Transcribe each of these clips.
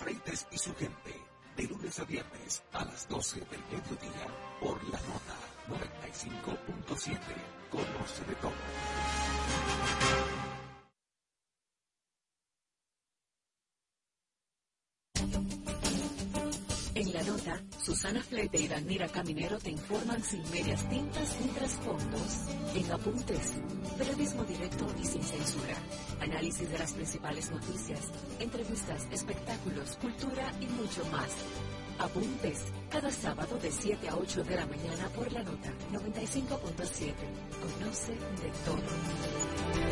Freites y su gente, de lunes a viernes a las 12 del mediodía, por la nota 95.7, conoce de todo. Nestlé de Danira Caminero te informan sin medias tintas ni trasfondos, en apuntes, periodismo directo y sin censura, análisis de las principales noticias, entrevistas, espectáculos, cultura y mucho más. Apuntes, cada sábado de 7 a 8 de la mañana por la nota 95.7. Conoce de todo.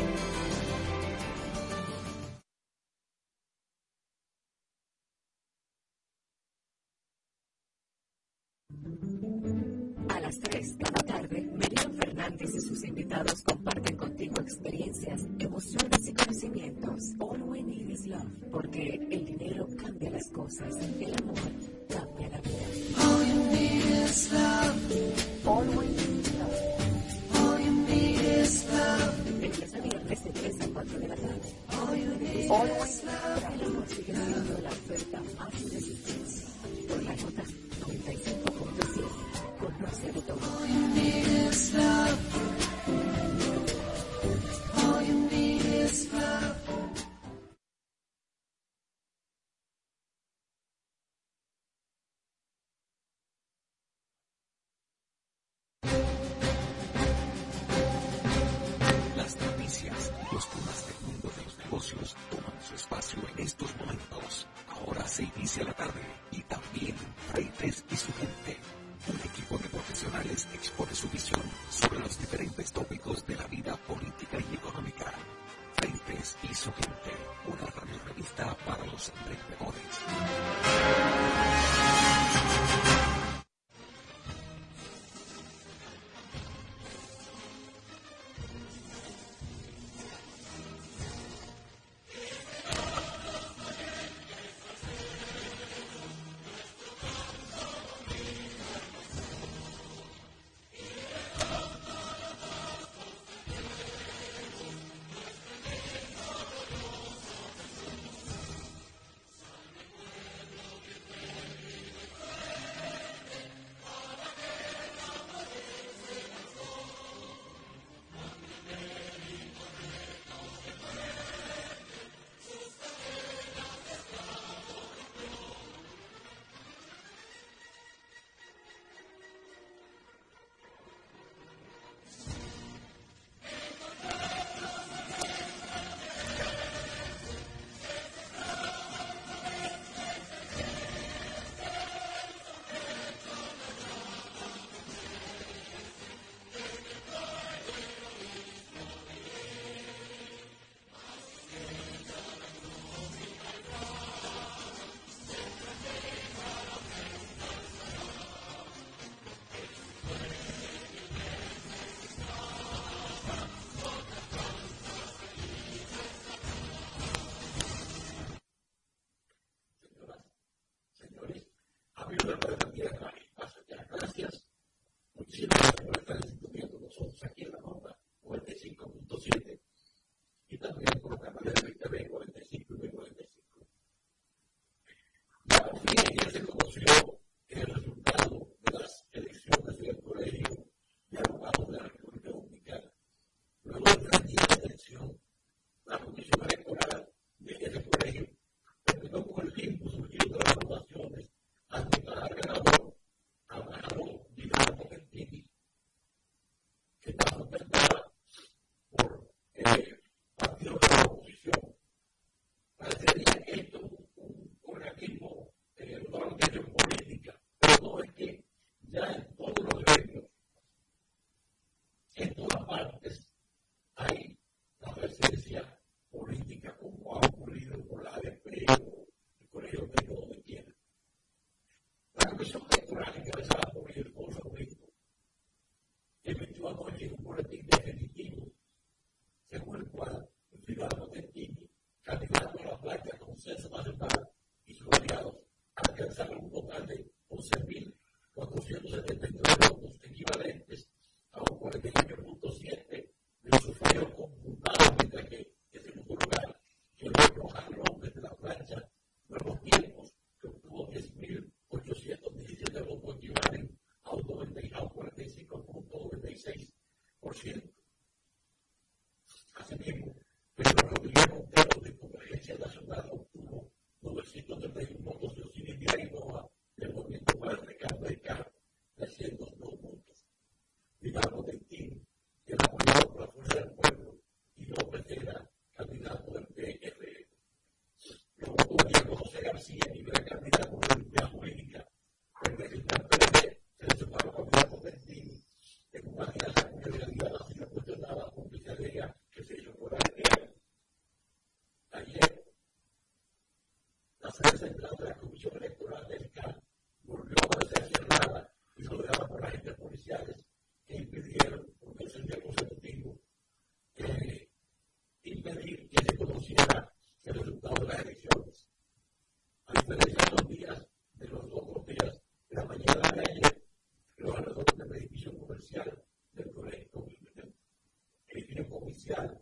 Comisión Electoral del CAR volvió a ser cerrada y rodeada por agentes policiales que impidieron, por tercer día consecutivo, eh, impedir que se conociera el resultado de las elecciones. A diferencia de los días, de los dos días, de la mañana de ayer, los alrededores del edificio comercial del colegio, el edificio comercial,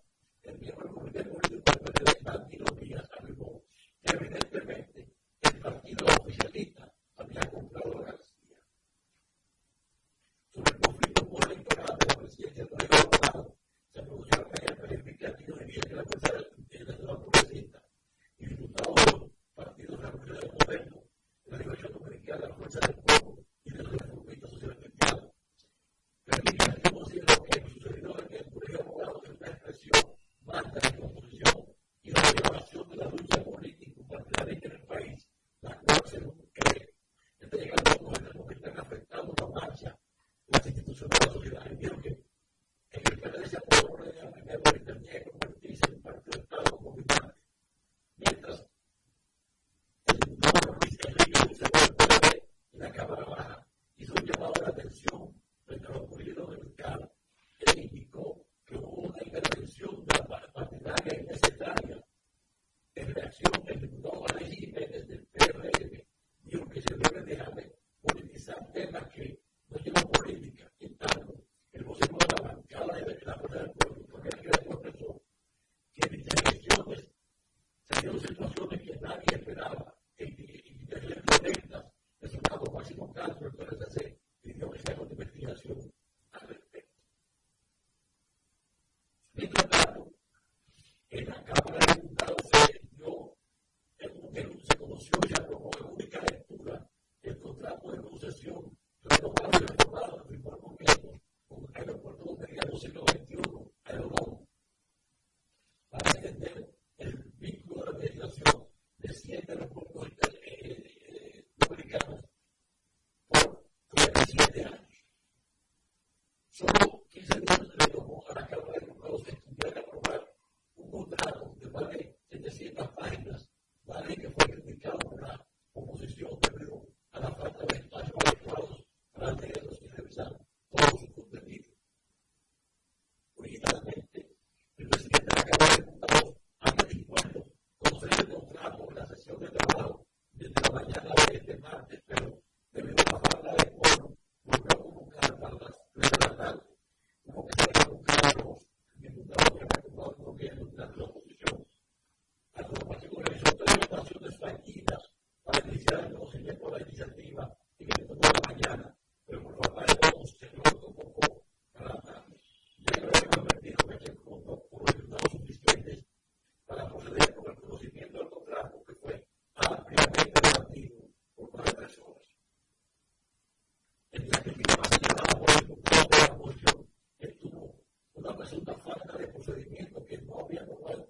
resulta falta de procedimiento que es obvia, lo cual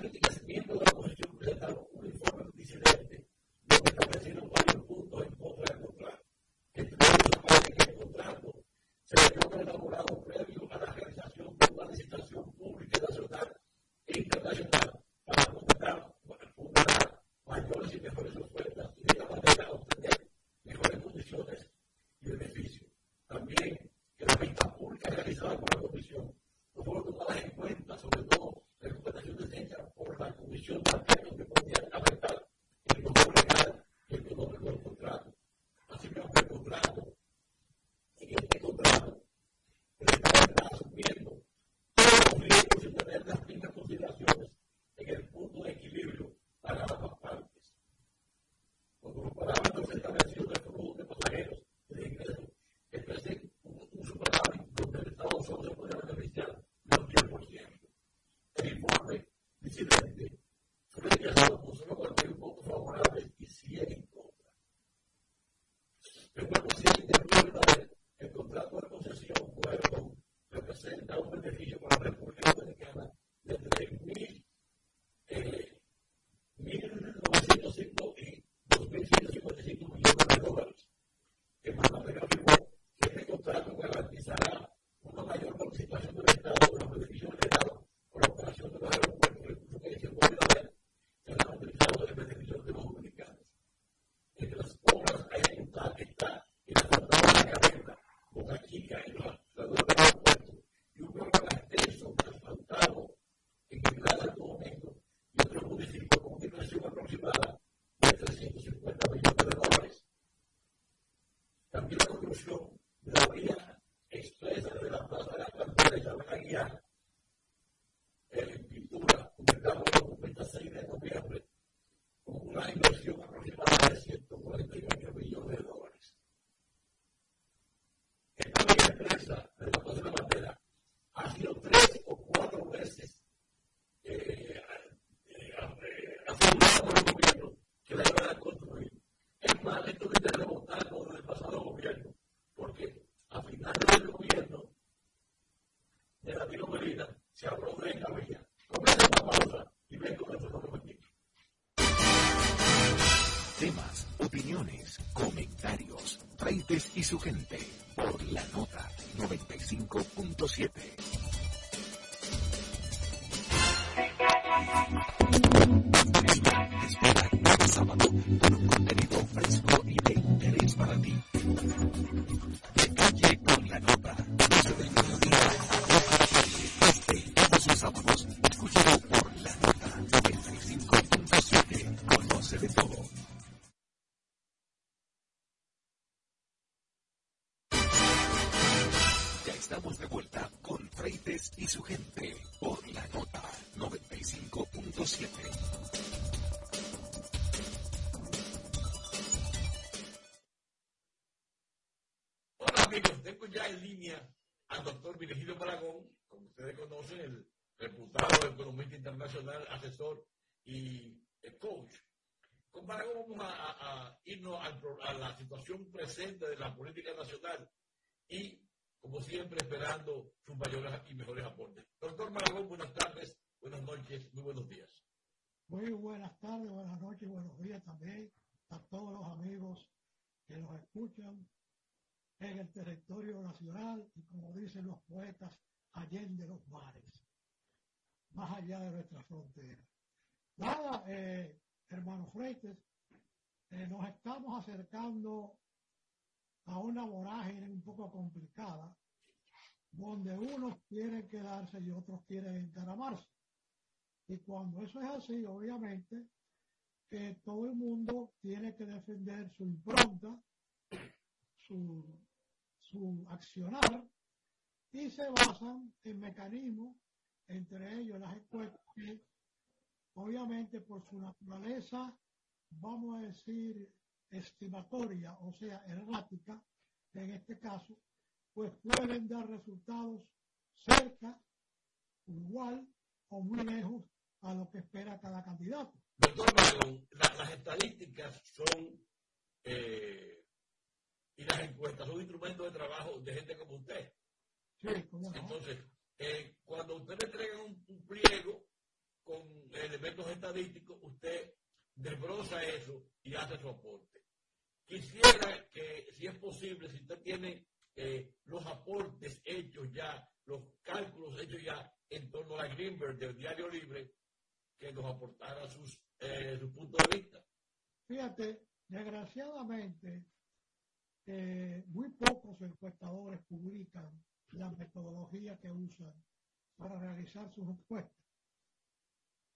started sencillo. flow, la voy de la la asesor y coach. Maragón vamos a, irnos al a la situación presente de la política nacional y, como siempre, esperando sus mayores y mejores aportes. Doctor Maragón, buenas tardes, buenas noches, muy buenos días. Muy buenas tardes, buenas noches, buenos días también a todos los amigos que nos escuchan en el territorio nacional y como dicen los poetas, allende los mares, más allá de nuestra frontera. Nada, eh, eh, nos estamos acercando a una vorágine un poco complicada, donde unos quieren quedarse y otros quieren encaramarse. Y cuando eso es así, obviamente, que todo el mundo tiene que defender su impronta, su, su accionar, y se basan en mecanismos, entre ellos las encuestas, que obviamente por su naturaleza, vamos a decir, estimatoria, o sea, errática, en este caso, pues pueden dar resultados cerca, igual o muy lejos a lo que espera cada candidato. Doctor Maragón, la- las estadísticas son eh, y las encuestas son instrumentos de trabajo de gente como usted. Sí. Entonces, eh, cuando usted le entrega un, un pliego con elementos estadísticos, usted desbroza eso y hace su aporte. Quisiera que, si es posible, si usted tiene eh, los aportes hechos ya, los cálculos hechos ya en torno a Greenberg del Diario Libre, que nos aportara sus, eh, su punto de vista. Fíjate, desgraciadamente, eh, muy pocos encuestadores publican la metodología que usan para realizar sus encuestas.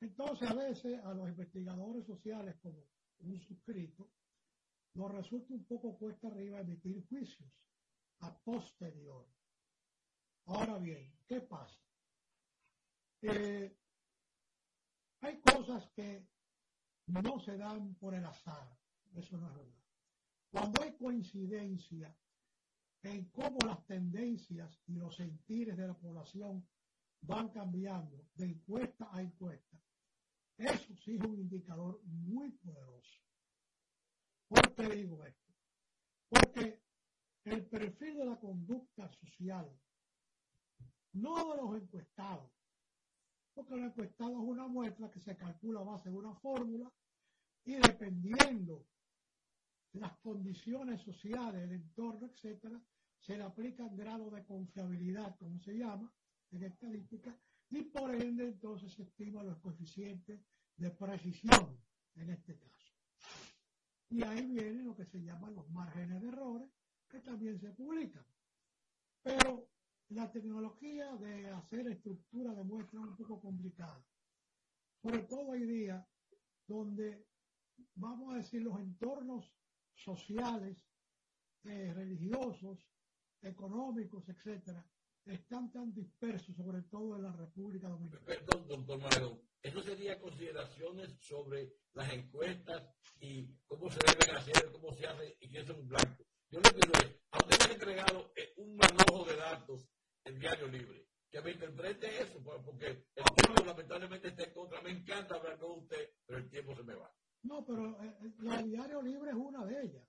Entonces, a veces a los investigadores sociales, como un suscrito, nos resulta un poco cuesta arriba emitir juicios a posterior. Ahora bien, ¿qué pasa? Eh, hay cosas que no se dan por el azar, eso no es verdad. Cuando hay coincidencia en cómo las tendencias y los sentires de la población van cambiando de encuesta a encuesta, eso sí es un indicador muy poderoso. ¿Por qué digo esto? Porque el perfil de la conducta social, no de los encuestados, porque el encuestado es una muestra que se calcula a base de una fórmula y dependiendo las condiciones sociales, el entorno, etcétera, se le aplican grados de confiabilidad, como se llama en estadística, y por ende entonces se estiman los coeficientes de precisión en este caso. Y ahí vienen lo que se llaman los márgenes de errores, que también se publican. Pero la tecnología de hacer estructura de muestra es un poco complicada. Sobre todo hoy día, donde, vamos a decir, los entornos sociales, eh, religiosos, económicos, etcétera, están tan dispersos, sobre todo en la República Dominicana. Perdón, doctor Maragón, eso sería consideraciones sobre las encuestas y cómo se deben hacer, cómo se hace y quién son blancos. Yo le pido, es, a usted me ha entregado eh, un manojo de datos en Diario Libre. Que me interprete eso, pues, porque el tiempo lamentablemente está en contra. Me encanta hablar con usted, pero el tiempo se me va. No, pero eh, eh, la diario libre es una de ellas.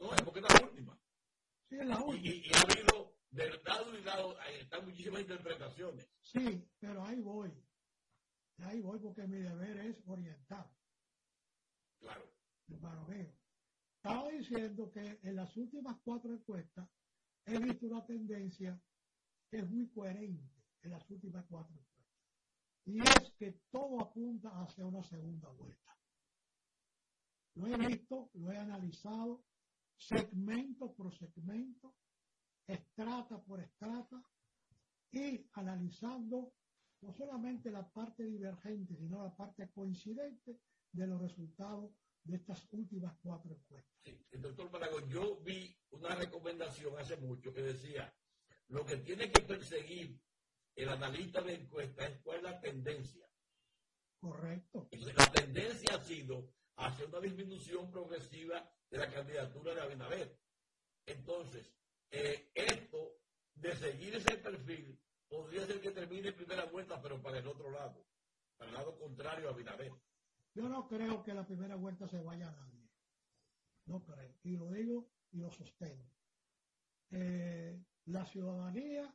No, es porque es la última. Sí, es la Y, última. y- y ha habido, lado y lado, ahí están muchísimas interpretaciones. Sí, pero ahí voy. Ahí voy porque mi deber es orientar, Claro. hermano mío. Estaba diciendo que en las últimas cuatro encuestas he visto una tendencia que es muy coherente en las últimas cuatro encuestas. Y es que todo apunta hacia una segunda vuelta. Lo he visto, lo he analizado, segmento por segmento, estrata por estrata, y analizando no solamente la parte divergente, sino la parte coincidente de los resultados de estas últimas cuatro encuestas. Sí, el doctor Maragón, yo vi una recomendación hace mucho que decía, lo que tiene que perseguir el analista de encuesta es cuál es la tendencia. Correcto. la tendencia ha sido hacia una disminución progresiva de la candidatura de Abinader. Entonces, eh, esto de seguir ese perfil podría ser que termine en primera vuelta, pero para el otro lado, para el lado contrario a Abinader. Yo no creo que la primera vuelta se vaya a nadie. No creo. Y lo digo y lo sostengo. Eh, la ciudadanía,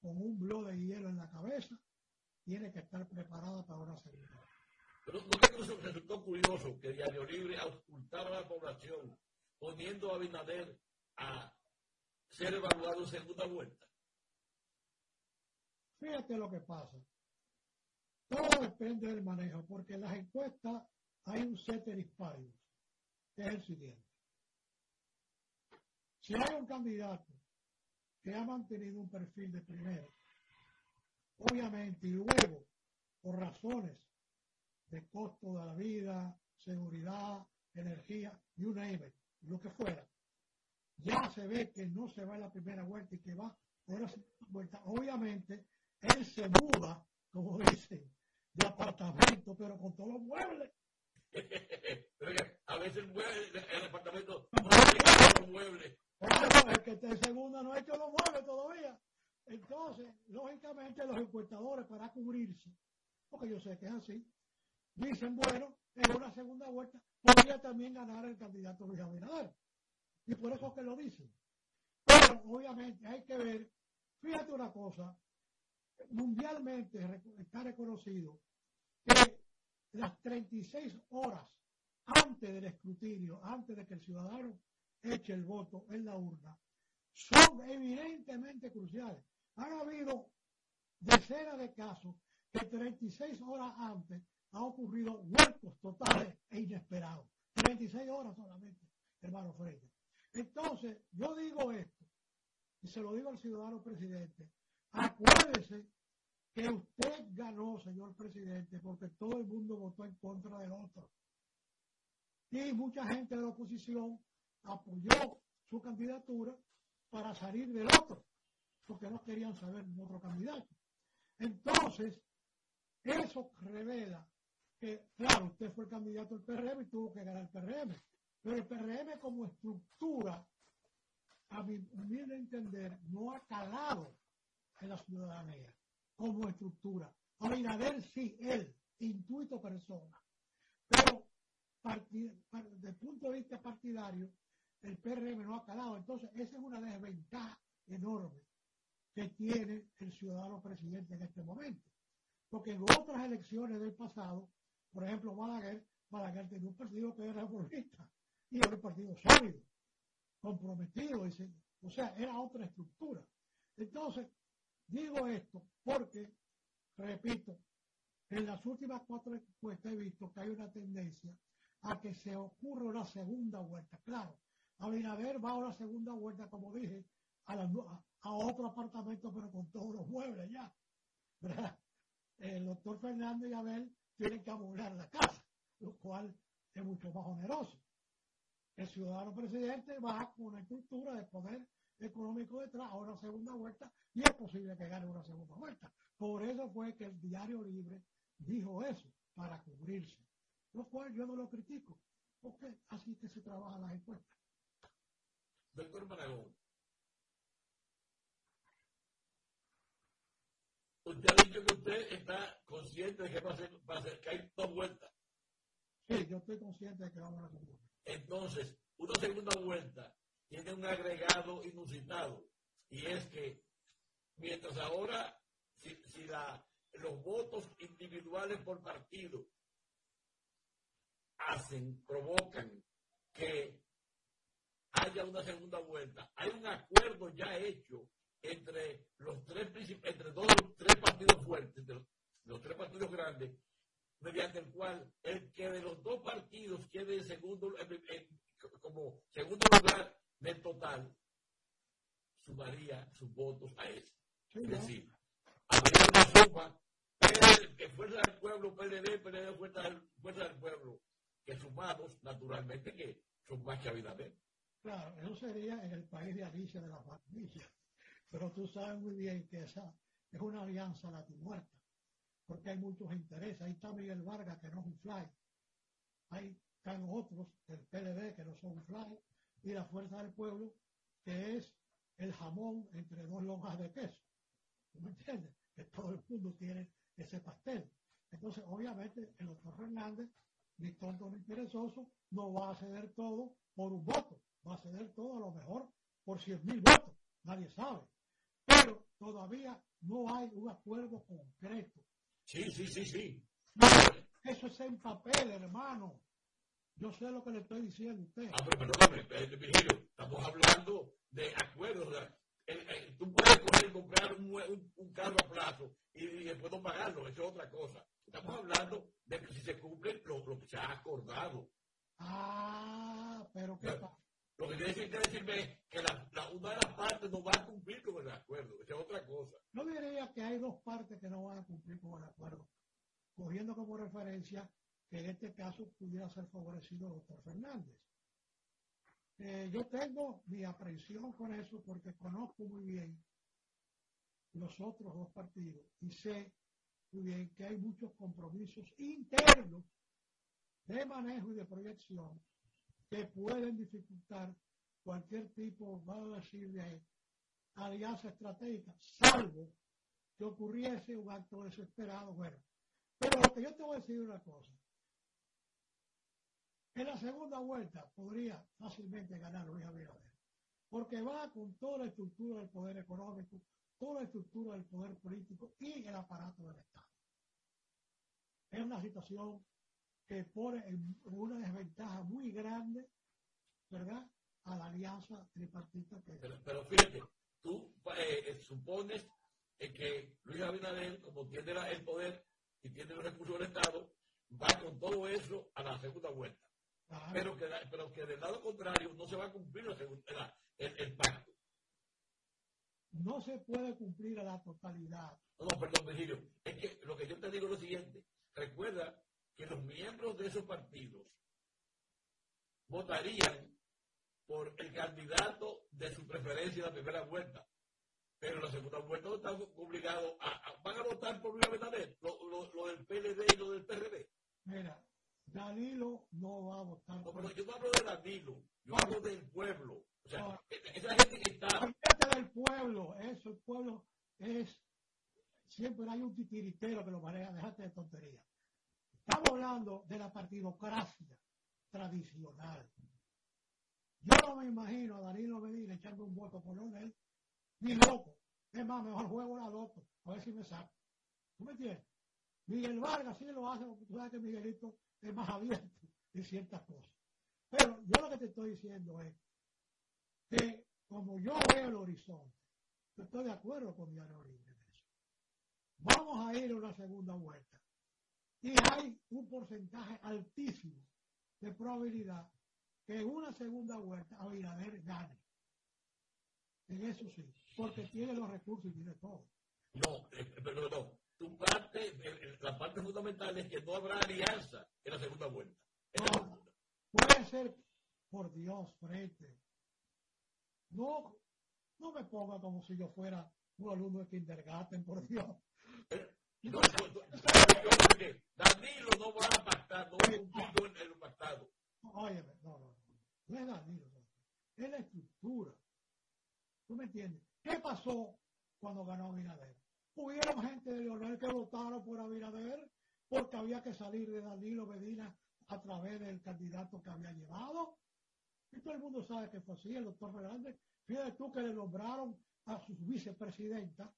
con un blog de hielo en la cabeza, tiene que estar preparada para una segunda. Pero ¿no que resultó curioso que Diario Libre auscultara a la población poniendo a Abinader a ser evaluado en segunda vuelta? Fíjate lo que pasa. Todo depende del manejo, porque en las encuestas hay un ceteris paribus, que es el siguiente. Si hay un candidato que ha mantenido un perfil de primero, obviamente, y luego, por razones de costo de la vida, seguridad, energía, y una M, lo que fuera, ya se ve que no se va en la primera vuelta y que va por la segunda vuelta. Obviamente, él se muda, como dicen, de apartamento, pero con todos los muebles. a veces el, mueble, el apartamento no los muebles. Claro, el que está en segunda no ha hecho los muebles todavía. Entonces, lógicamente, los encuestadores para cubrirse, porque yo sé que es así, dicen, bueno, en una segunda vuelta podría también ganar el candidato Luis Abinader. Y por eso es que lo dicen. Pero, obviamente, hay que ver, fíjate una cosa, mundialmente está reconocido que las 36 horas antes del escrutinio, antes de que el ciudadano eche el voto en la urna, son evidentemente cruciales. Han habido decenas de casos que 36 horas antes ha ocurrido huecos totales e inesperados. 36 horas solamente, hermano Freire. Entonces, yo digo esto, y se lo digo al ciudadano presidente, Acuérdese que usted ganó, señor presidente, porque todo el mundo votó en contra del otro. Y mucha gente de la oposición apoyó su candidatura para salir del otro, porque no querían saber otro candidato. Entonces, eso revela que, claro, usted fue el candidato del PRM y tuvo que ganar el PRM, pero el PRM como estructura, a mi humilde entender, no ha calado en la ciudadanía como estructura. Abinader sí, él, intuito persona. Pero desde el punto de vista partidario, el PRM no ha calado. Entonces, esa es una desventaja enorme que tiene el ciudadano presidente en este momento. Porque en otras elecciones del pasado, por ejemplo, Balaguer, Balaguer tenía un partido que era reformista y era un partido sólido, comprometido, o sea, era otra estructura. Entonces, Digo esto porque, repito, en las últimas cuatro encuestas he visto que hay una tendencia a que se ocurra una segunda vuelta. Claro, Abinader va a una segunda vuelta, como dije, a, a, otro apartamento, pero con todos los muebles ya. El doctor Fernández y Abel tienen que amoblar la casa, lo cual es mucho más oneroso. El ciudadano presidente va con una estructura de poder económico detrás a una segunda vuelta y es posible que gane una segunda vuelta. Por eso fue que el diario libre dijo eso, para cubrirse. Lo cual yo no lo critico, porque así que se trabaja las encuestas. Doctor Maragón, usted ha dicho que usted está consciente de que va a ser, va a ser que hay dos vueltas. Sí, yo estoy consciente de que vamos a una segunda. Entonces, una segunda vuelta tiene un agregado inusitado y es que mientras ahora si, la, los votos individuales por partido hacen, provocan que haya una segunda vuelta, hay un acuerdo ya hecho entre los tres entre dos tres partidos fuertes, de los, tres partidos grandes, mediante el cual el que de los dos partidos quede en segundo, como segundo lugar del total, sumaría sus votos a ese. es decir, habría una suma que fuerza del pueblo, PLD, PLD, fuerza del, fuerza del pueblo, que sumados, naturalmente, que son más que Abinader. Claro, eso sería en el país de Alicia de la familia. Pero tú sabes muy bien que esa es una alianza la muerta, porque hay muchos intereses. Ahí está Miguel Vargas, que no es un fly. Ahí están otros del PLD, que no son un fly. Y la Fuerza del Pueblo, que es el jamón entre dos lonjas de queso. ¿Tú me entiendes? Que todo el mundo tiene ese pastel. Entonces, obviamente, el doctor Fernández, ni tonto ni perezoso, no va a ceder todo por un voto. Va a ceder todo a lo mejor por 100 mil votos. Nadie sabe pero todavía no hay un acuerdo concreto. Sí, sí, sí, sí. eso es en papel, hermano. Yo sé lo que le estoy diciendo a usted. Ah, pero perdóname, eh, Virgilio, estamos hablando de acuerdos. tú puedes coger y comprar un, carro a plazo y, después no pagarlo, eso es otra cosa. Estamos hablando de que si se cumple lo, que se ha acordado. Ah, pero ¿qué pasa? Lo que tiene que decirme que la, una de las partes no va a cumplir con el acuerdo, esa es otra cosa. No diría que hay dos partes que no van a cumplir con el acuerdo, cogiendo como referencia que en este caso pudiera ser favorecido el doctor Fernández. Eh, yo tengo mi aprehensión con eso porque conozco muy bien los otros dos partidos y sé muy bien que hay muchos compromisos internos de manejo y de proyección que pueden dificultar cualquier tipo, vamos a decir, de alianza estratégica, salvo que ocurriese un acto desesperado. Bueno, pero lo que yo te voy a decir una cosa. En la segunda vuelta podría fácilmente ganar Luis Abinader, porque va con toda la estructura del poder económico, toda la estructura del poder político y el aparato del Estado. Es una situación que pone en una desventaja muy grande, ¿verdad? A la alianza tripartita que pero, pero fíjate, tú eh, supones que Luis Abinader, como tiene el poder y tiene los recursos del Estado, va con todo eso a la segunda vuelta. Pero, que, pero que del lado contrario no se va a cumplir la el, pacto. No se puede cumplir a la totalidad. No, no, perdón, Virgilio. Es que lo que yo te digo es lo siguiente. Recuerda que los miembros de esos partidos votarían por el candidato de su preferencia en la primera vuelta. Pero en la segunda vuelta no están obligados a, van a votar por Luis Abinader, lo, lo, del PLD y lo del PRD. Mira, Danilo no va a votar. No, pero yo no hablo de Danilo, yo hablo del pueblo. O sea, esa gente que está. del pueblo, eso, el pueblo es. Siempre hay un titiritero que lo maneja, déjate de tonterías. Estamos hablando de la partidocracia tradicional. Yo no me imagino a Danilo Medina echando un voto por él, ni loco. Es más, mejor juego la loto, a ver si me saco. ¿Tú me entiendes? Miguel Vargas sí lo hace, porque tú sabes que Miguelito es más abierto en ciertas cosas. Pero yo lo que te estoy diciendo es que como yo veo el horizonte, yo estoy de acuerdo con Diario Libre en eso. Vamos a ir a una segunda vuelta. Y hay un porcentaje altísimo de probabilidad que en una segunda vuelta Abinader gane. En eso sí, porque tiene los recursos y tiene todo. No, eh, pero no. Tu parte, eh, la parte fundamental es que no habrá alianza en la segunda vuelta. No, puede ser, por Dios, frente. No, no me ponga como si yo fuera un alumno de kindergarten, por Dios. Danilo no va a pactar, no va a cumplir en el pactado. Oye, no, no, no, es Danilo, es la estructura. ¿Tú me entiendes? ¿Qué pasó cuando ganó Abinader? Hubieron gente de Leonel que votaron por Abinader porque había que salir de Danilo Medina a través del candidato que había llevado. Y todo el mundo sabe que fue así, el doctor Fernández. Fíjate tú que le nombraron a su vicepresidenta,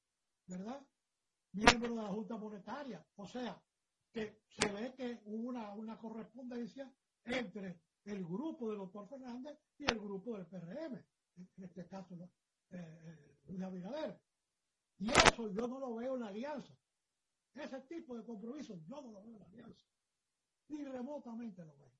¿verdad? Miembro de la Junta Monetaria. O sea, que se ve que hubo una, una correspondencia entre el grupo del doctor Fernández y el grupo del PRM, en este caso eh, Luis Abinader. Y eso yo no lo veo en la alianza. Ese tipo de compromiso yo no lo veo en la alianza. Ni remotamente lo veo.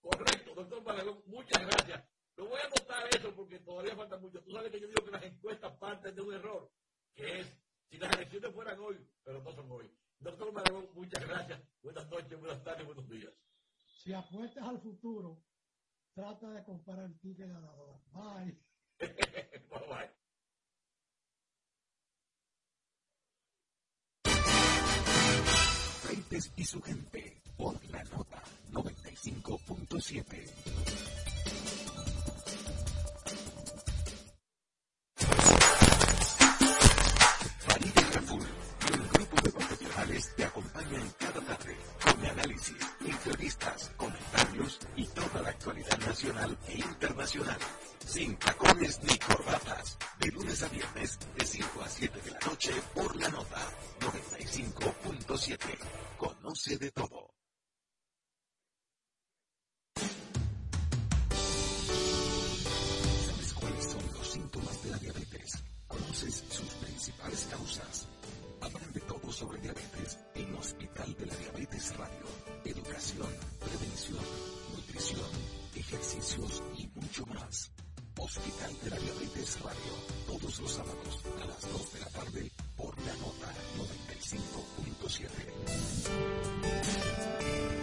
Correcto, doctor Balaguer, muchas gracias. Lo voy a anotar eso porque todavía falta mucho. Tú sabes que yo digo que las encuestas parten de un error, que es si las elecciones fueran hoy, pero no son hoy. Doctor Balaguer, muchas gracias. Buenas noches, buenas tardes, buenos días. Si apuestas al futuro, trata de comparar el ticket ganador. Bye. bye, bye. y su gente por la nota 95.7. acompañan cada tarde con análisis, entrevistas, comentarios y toda la actualidad nacional e internacional. Sin tacones ni corbatas. De lunes a viernes, de 5 a 7 de la noche, por la nota 95.7. Conoce de todo. ¿Sabes cuáles son los síntomas de la diabetes? ¿Conoces sus principales causas? Hablan de todo sobre diabetes en Hospital de la Diabetes Radio. Educación, prevención, nutrición, ejercicios y mucho más. Hospital de la Diabetes Radio, todos los sábados a las 2 de la tarde por la nota 95.7.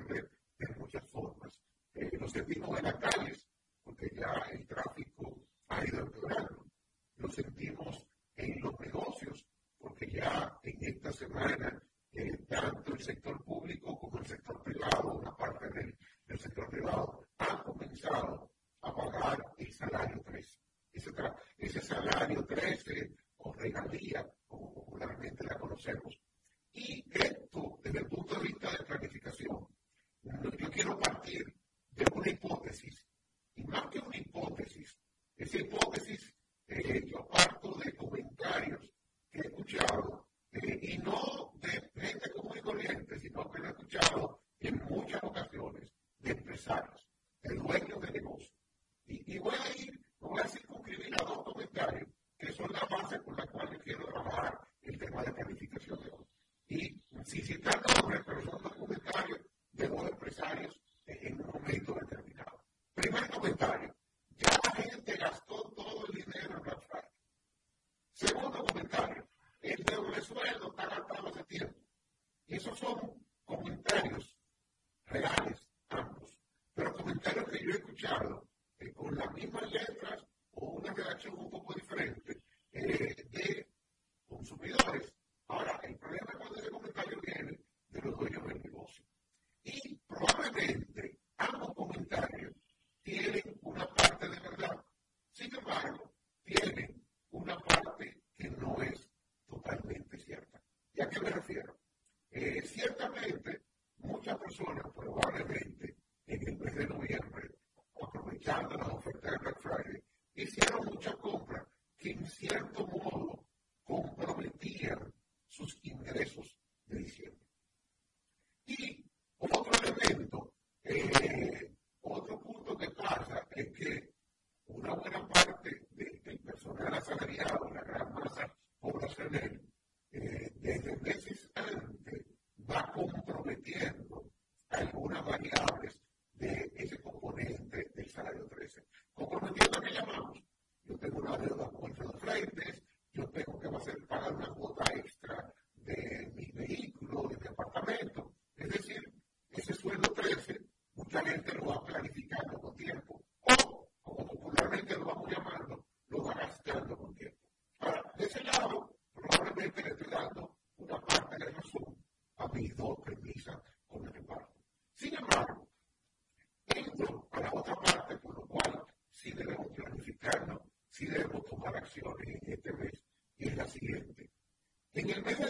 de muchas formas. Eh, sentimos en las calles, porque ya el tráfico ha ido empeorando. Lo sentimos en los negocios, porque ya en esta semana eh, tanto el sector público como el sector privado, una parte del, del sector privado, han comenzado a pagar el salario 13. Ese, ese salario 13 o regalía, como popularmente la conocemos. Y esto, desde el punto de vista de planificación, yo quiero partir de una hipótesis, y más que una hipótesis, esa hipótesis eh, yo parto de comentarios que he escuchado eh, y no de gente común y corriente, sino que lo he escuchado en muchas ocasiones de empresarios, de dueños de negocios. Y, y, voy a ir, voy a circunscribir a dos comentarios que son la base con la cual yo quiero trabajar el tema de planificación de hoy. Y sin citar nombres, pero son dos comentarios de dos empresarios en un momento determinado. Primer comentario, ya la gente gastó todo el dinero en Black Friday. Segundo comentario, el doble sueldo está gastado hace tiempo. Y esos son comentarios reales, ambos, pero comentarios que yo he escuchado eh, con las mismas letras o una redacción un poco diferente eh, de consumidores. Ahora, el problema cuando ese comentario viene de los dueños del negocio. Y probablemente ambos comentarios tienen una parte de verdad. Sin embargo, tienen una parte que no es totalmente cierta. ¿Y a qué me refiero? Ciertamente, muchas personas probablemente en el mes de noviembre, aprovechando las ofertas de Black Friday, hicieron muchas compras que en cierto like that. tomar acciones en este mes y es la siguiente. En el mes de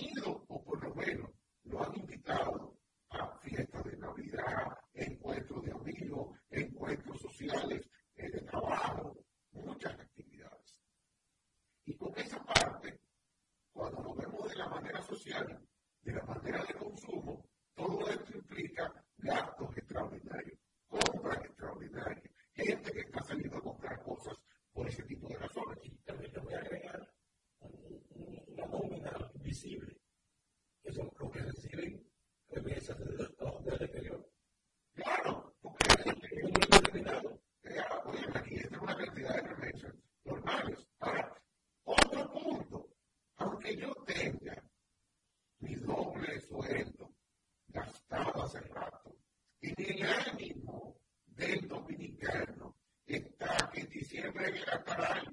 you Thank you.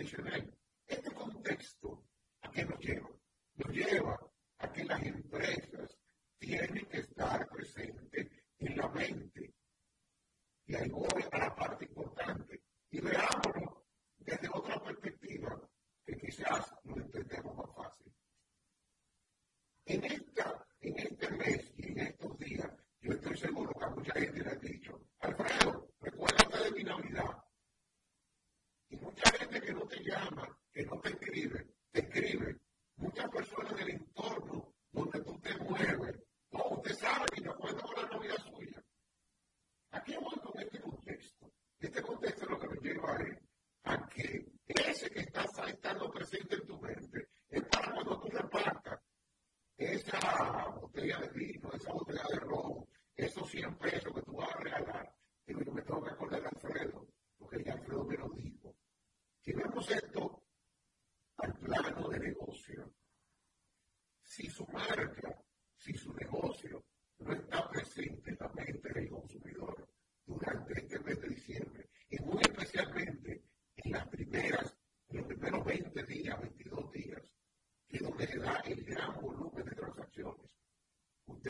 recognize your name.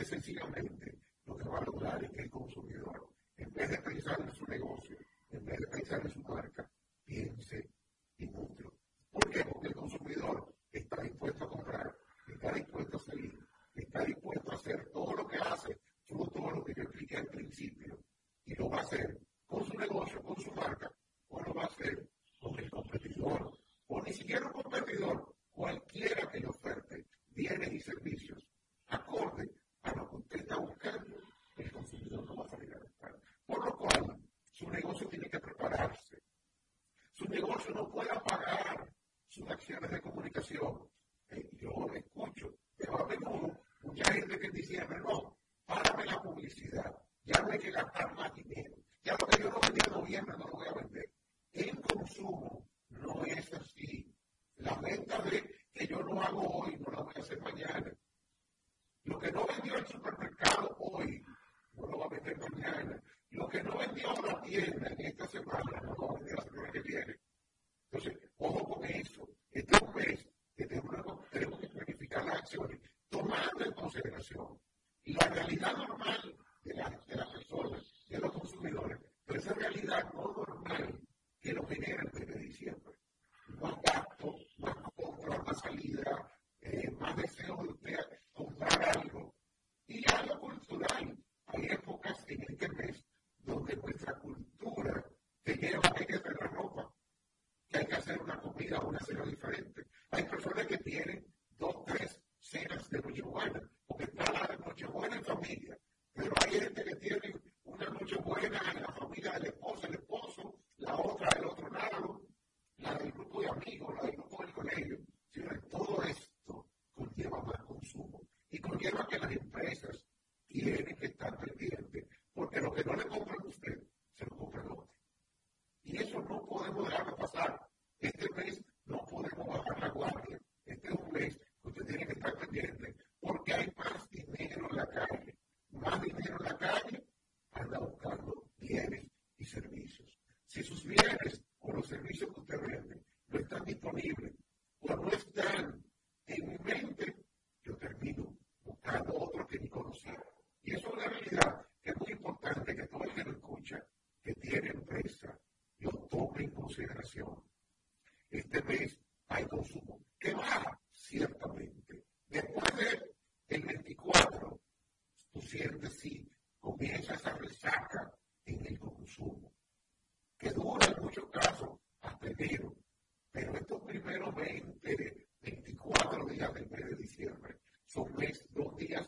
sencillamente lo que va a lograr es que el consumidor, en vez de pensar eh, yo escucho, pero a menudo mucha gente que dice, no, párame la publicidad, ya no hay que gastar más dinero, ya lo que yo no vendía en noviembre no lo voy a vender. El consumo no es así. La venta de que yo no hago hoy, no la voy a hacer mañana. Lo que no vendió el supermercado hoy, no lo va a vender mañana. Lo que no vendió la tienda en esta semana, no diciembre, el de diciembre. Son mes, dos días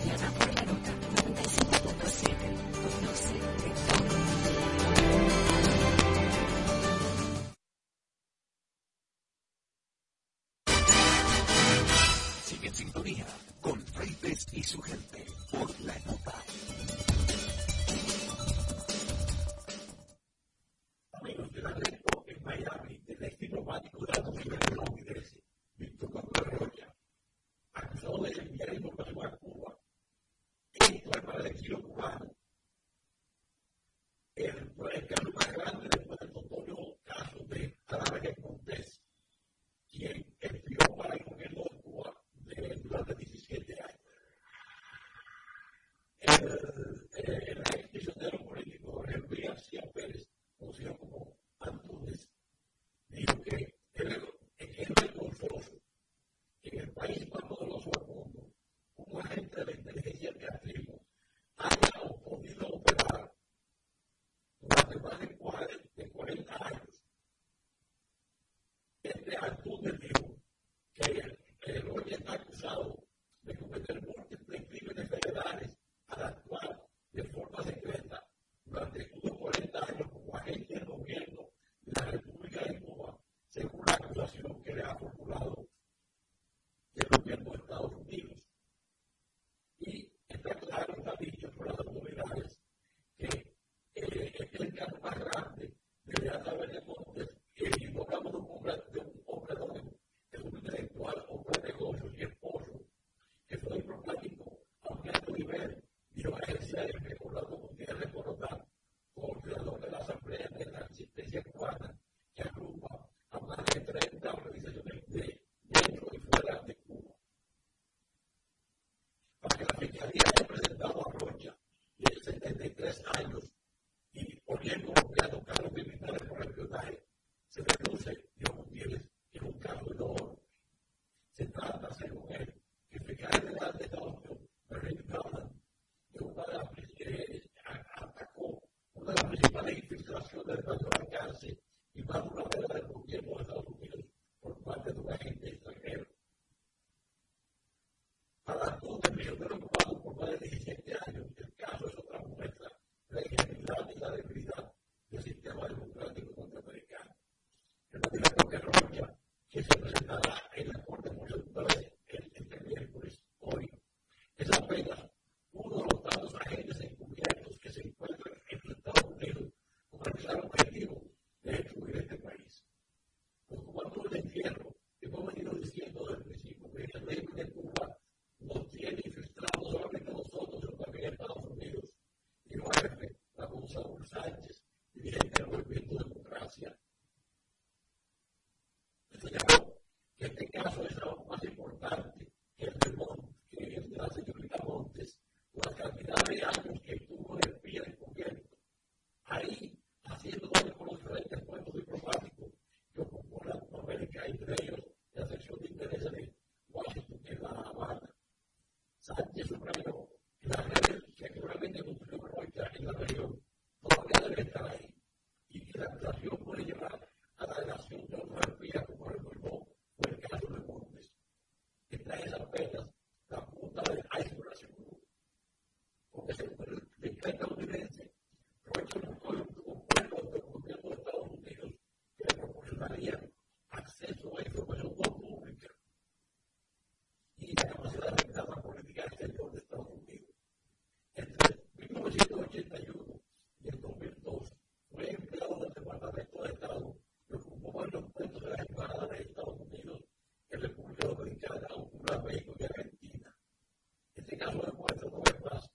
hoy está acusado de cometer múltiples crímenes federales al actuar de forma secreta durante unos 40 años como agente del gobierno de la República de Cuba, según la acusación que le ha formulado el gobierno de Estados Unidos. Y está claro, está dicho por las autoridades, que eh, es el caso más grande de Beata de Montes, y no hablamos de un hombre, de un hombre, de, de un intelectual, hombre de negocios y esposo, que fue diplomático a un alto nivel, dio agencia de recordado mundial recordar coordinador de la Asamblea de la Resistencia Cubana, que agrupa a más de 30 organizaciones de dentro y fuera de Cuba. Para que la Fiscalía haya presentado a Rocha, de 73 años, y por bien colombiano cargos militares por espionaje, se reduce, Dios Gutiérrez, en un caso de oro. Se trata, según él, que el fiscal general de Estados Unidos, Merrick Garland, de una de las eh, atacó una de las principales infiltraciones del mayor alcance y más duradera del gobierno de Estados Unidos por parte de un agente extranjero. Para todos el prisionero cubano por más de 17 años, el caso es otra muestra de la ingenuidad y la debilidad del sistema democrático norteamericano. El candidato que Rocha, que se presentará en la Corte por segunda vez este miércoles, hoy, es apenas uno de los tantos agentes encubiertos que se encuentran en los Estados Unidos con el claro objetivo de destruir este país. Los cubanos de entierro, hemos venido diciendo desde el principio que el régimen de Cuba nos tiene infiltrados solamente nosotros, sino también Estados Unidos. Y no es Ramón Saúl Sánchez, dirigente del movimiento de democracia. Señaló que este caso es aún más importante que el de Montes, que el de la señorita Montes, por la cantidad de años que estuvo en el pie del gobierno. Ahí, haciendo con los diferentes puestos diplomáticos que ocupó Latinoamérica, entre ellos la sección de intereses de Washington en La Habana. Sánchez subrayó que la red que actualmente construyó Rocha en la región todavía debe estar ahí y que la acusación puede llevar a la relación de otra espía como recordó fue el caso de Montes. Esta es apenas la punta del iceberg, seguro. Porque según el decreto estadounidense, Rocha buscó un acuerdo del gobierno de Estados Unidos que le proporcionaría acceso a información no pública y la capacidad de la política exterior de Estados Unidos. Entre 1981 y el 2002 fue empleado del Departamento de Estado que ocupó varios puestos de la Embajada de Estados Unidos en República Dominicana, Honduras, México y Argentina. Este caso demuestra una vez más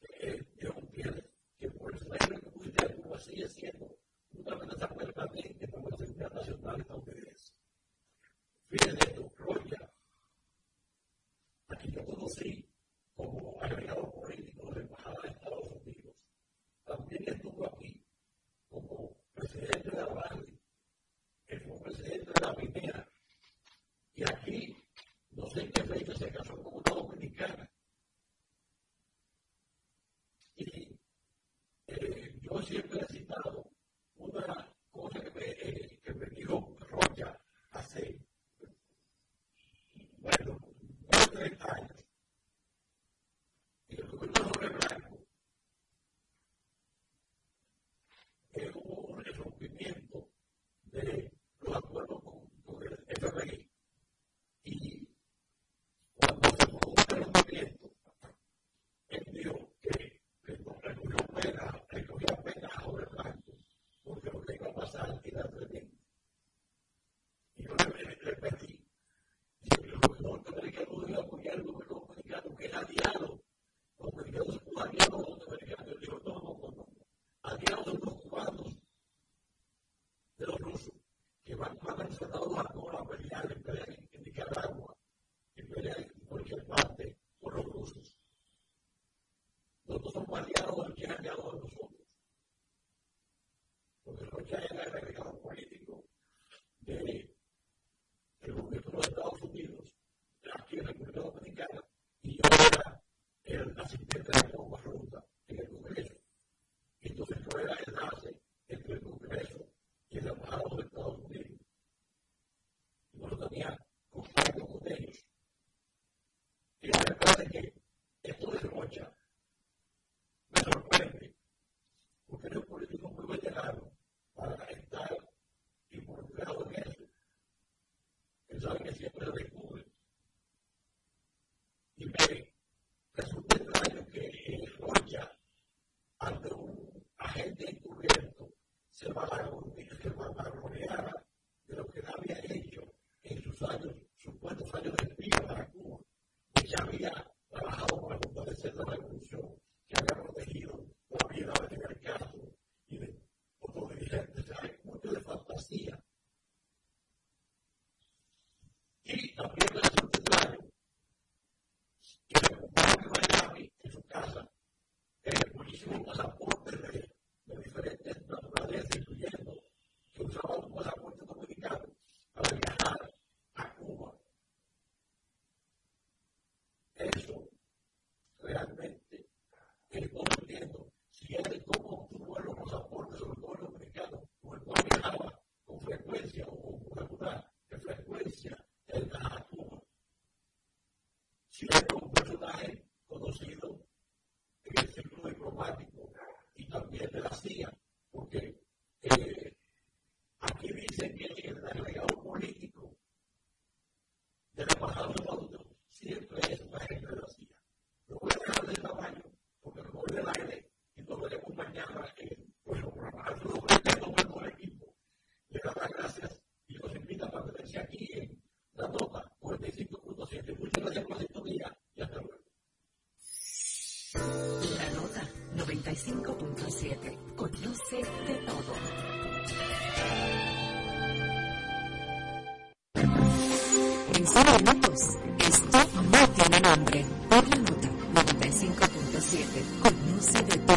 que Dios entiende que por el régimen judicial de Cuba sigue siendo una amenaza permanente para la seguridad nacional estadounidense. Fíjense esto, Roya, a quien الذي Gracias. aquí en La Topa, o en 5.7, muchas gracias por la sintonía y hasta luego. La nota 95.7. Conoce de todo. En solo minutos, esto no tiene nombre. Por la nota 95.7. Conoce de todo.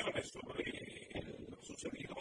Acompaña con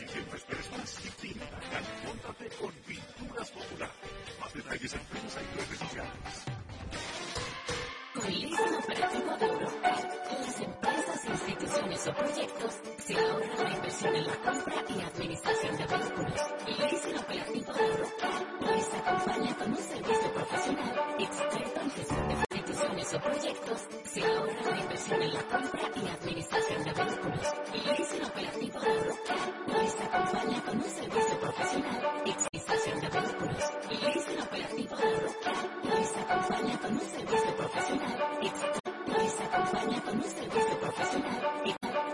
un servicio